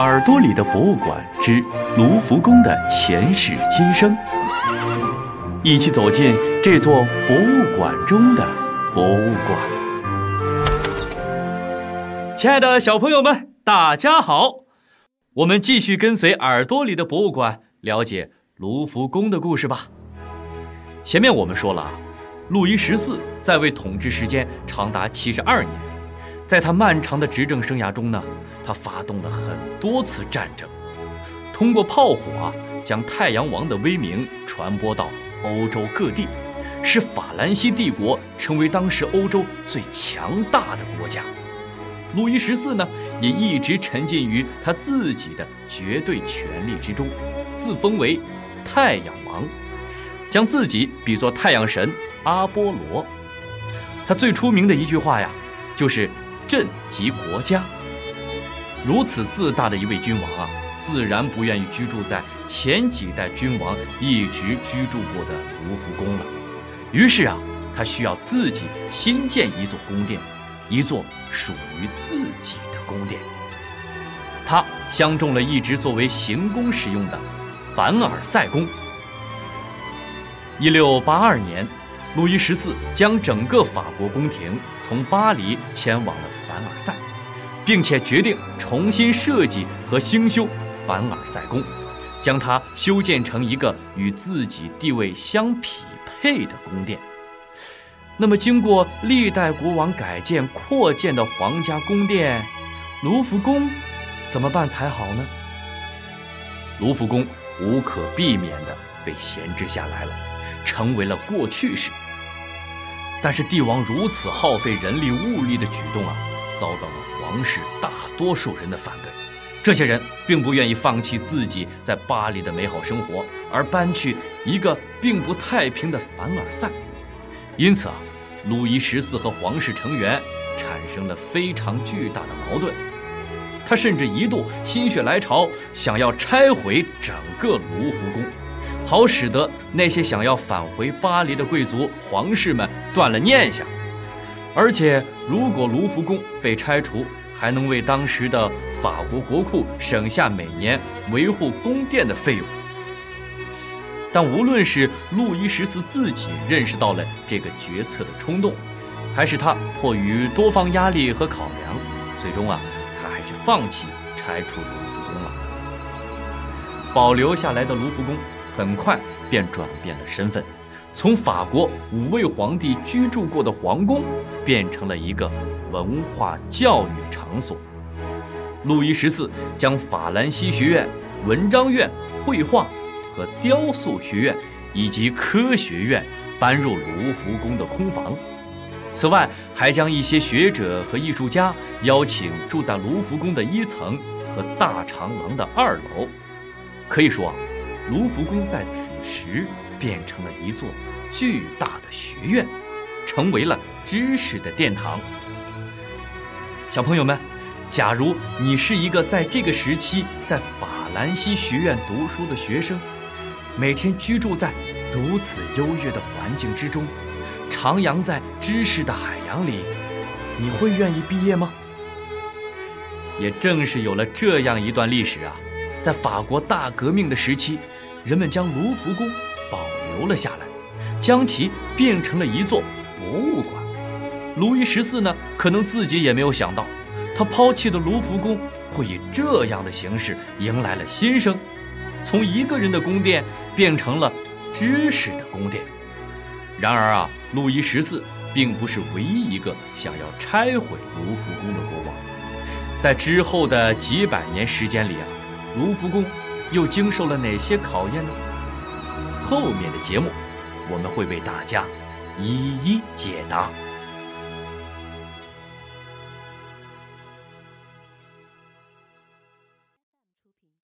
耳朵里的博物馆之卢浮宫的前世今生，一起走进这座博物馆中的博物馆。亲爱的小朋友们，大家好！我们继续跟随耳朵里的博物馆，了解卢浮宫的故事吧。前面我们说了啊，路易十四在位统治时间长达七十二年，在他漫长的执政生涯中呢，他发动了很多次战争，通过炮火啊，将太阳王的威名传播到欧洲各地，使法兰西帝国成为当时欧洲最强大的国家。路易十四呢，也一直沉浸于他自己的绝对权力之中，自封为太阳王。将自己比作太阳神阿波罗，他最出名的一句话呀，就是“朕及国家”。如此自大的一位君王啊，自然不愿意居住在前几代君王一直居住过的卢浮宫了。于是啊，他需要自己新建一座宫殿，一座属于自己的宫殿。他相中了一直作为行宫使用的凡尔赛宫。一六八二年，路易十四将整个法国宫廷从巴黎迁往了凡尔赛，并且决定重新设计和兴修凡尔赛宫，将它修建成一个与自己地位相匹配的宫殿。那么，经过历代国王改建扩建的皇家宫殿卢浮宫，怎么办才好呢？卢浮宫无可避免地被闲置下来了。成为了过去式。但是帝王如此耗费人力物力的举动啊，遭到了皇室大多数人的反对。这些人并不愿意放弃自己在巴黎的美好生活，而搬去一个并不太平的凡尔赛。因此啊，路易十四和皇室成员产生了非常巨大的矛盾。他甚至一度心血来潮，想要拆毁整个卢浮宫。好使得那些想要返回巴黎的贵族皇室们断了念想，而且如果卢浮宫被拆除，还能为当时的法国国库省下每年维护宫殿的费用。但无论是路易十四自己认识到了这个决策的冲动，还是他迫于多方压力和考量，最终啊，他还是放弃拆除卢浮宫了。保留下来的卢浮宫。很快便转变了身份，从法国五位皇帝居住过的皇宫，变成了一个文化教育场所。路易十四将法兰西学院、文章院、绘画和雕塑学院以及科学院搬入卢浮宫的空房。此外，还将一些学者和艺术家邀请住在卢浮宫的一层和大长廊的二楼。可以说啊。卢浮宫在此时变成了一座巨大的学院，成为了知识的殿堂。小朋友们，假如你是一个在这个时期在法兰西学院读书的学生，每天居住在如此优越的环境之中，徜徉在知识的海洋里，你会愿意毕业吗？也正是有了这样一段历史啊。在法国大革命的时期，人们将卢浮宫保留了下来，将其变成了一座博物馆。路易十四呢，可能自己也没有想到，他抛弃的卢浮宫会以这样的形式迎来了新生，从一个人的宫殿变成了知识的宫殿。然而啊，路易十四并不是唯一一个想要拆毁卢浮宫的国王，在之后的几百年时间里啊。卢浮宫又经受了哪些考验呢？后面的节目，我们会为大家一一解答。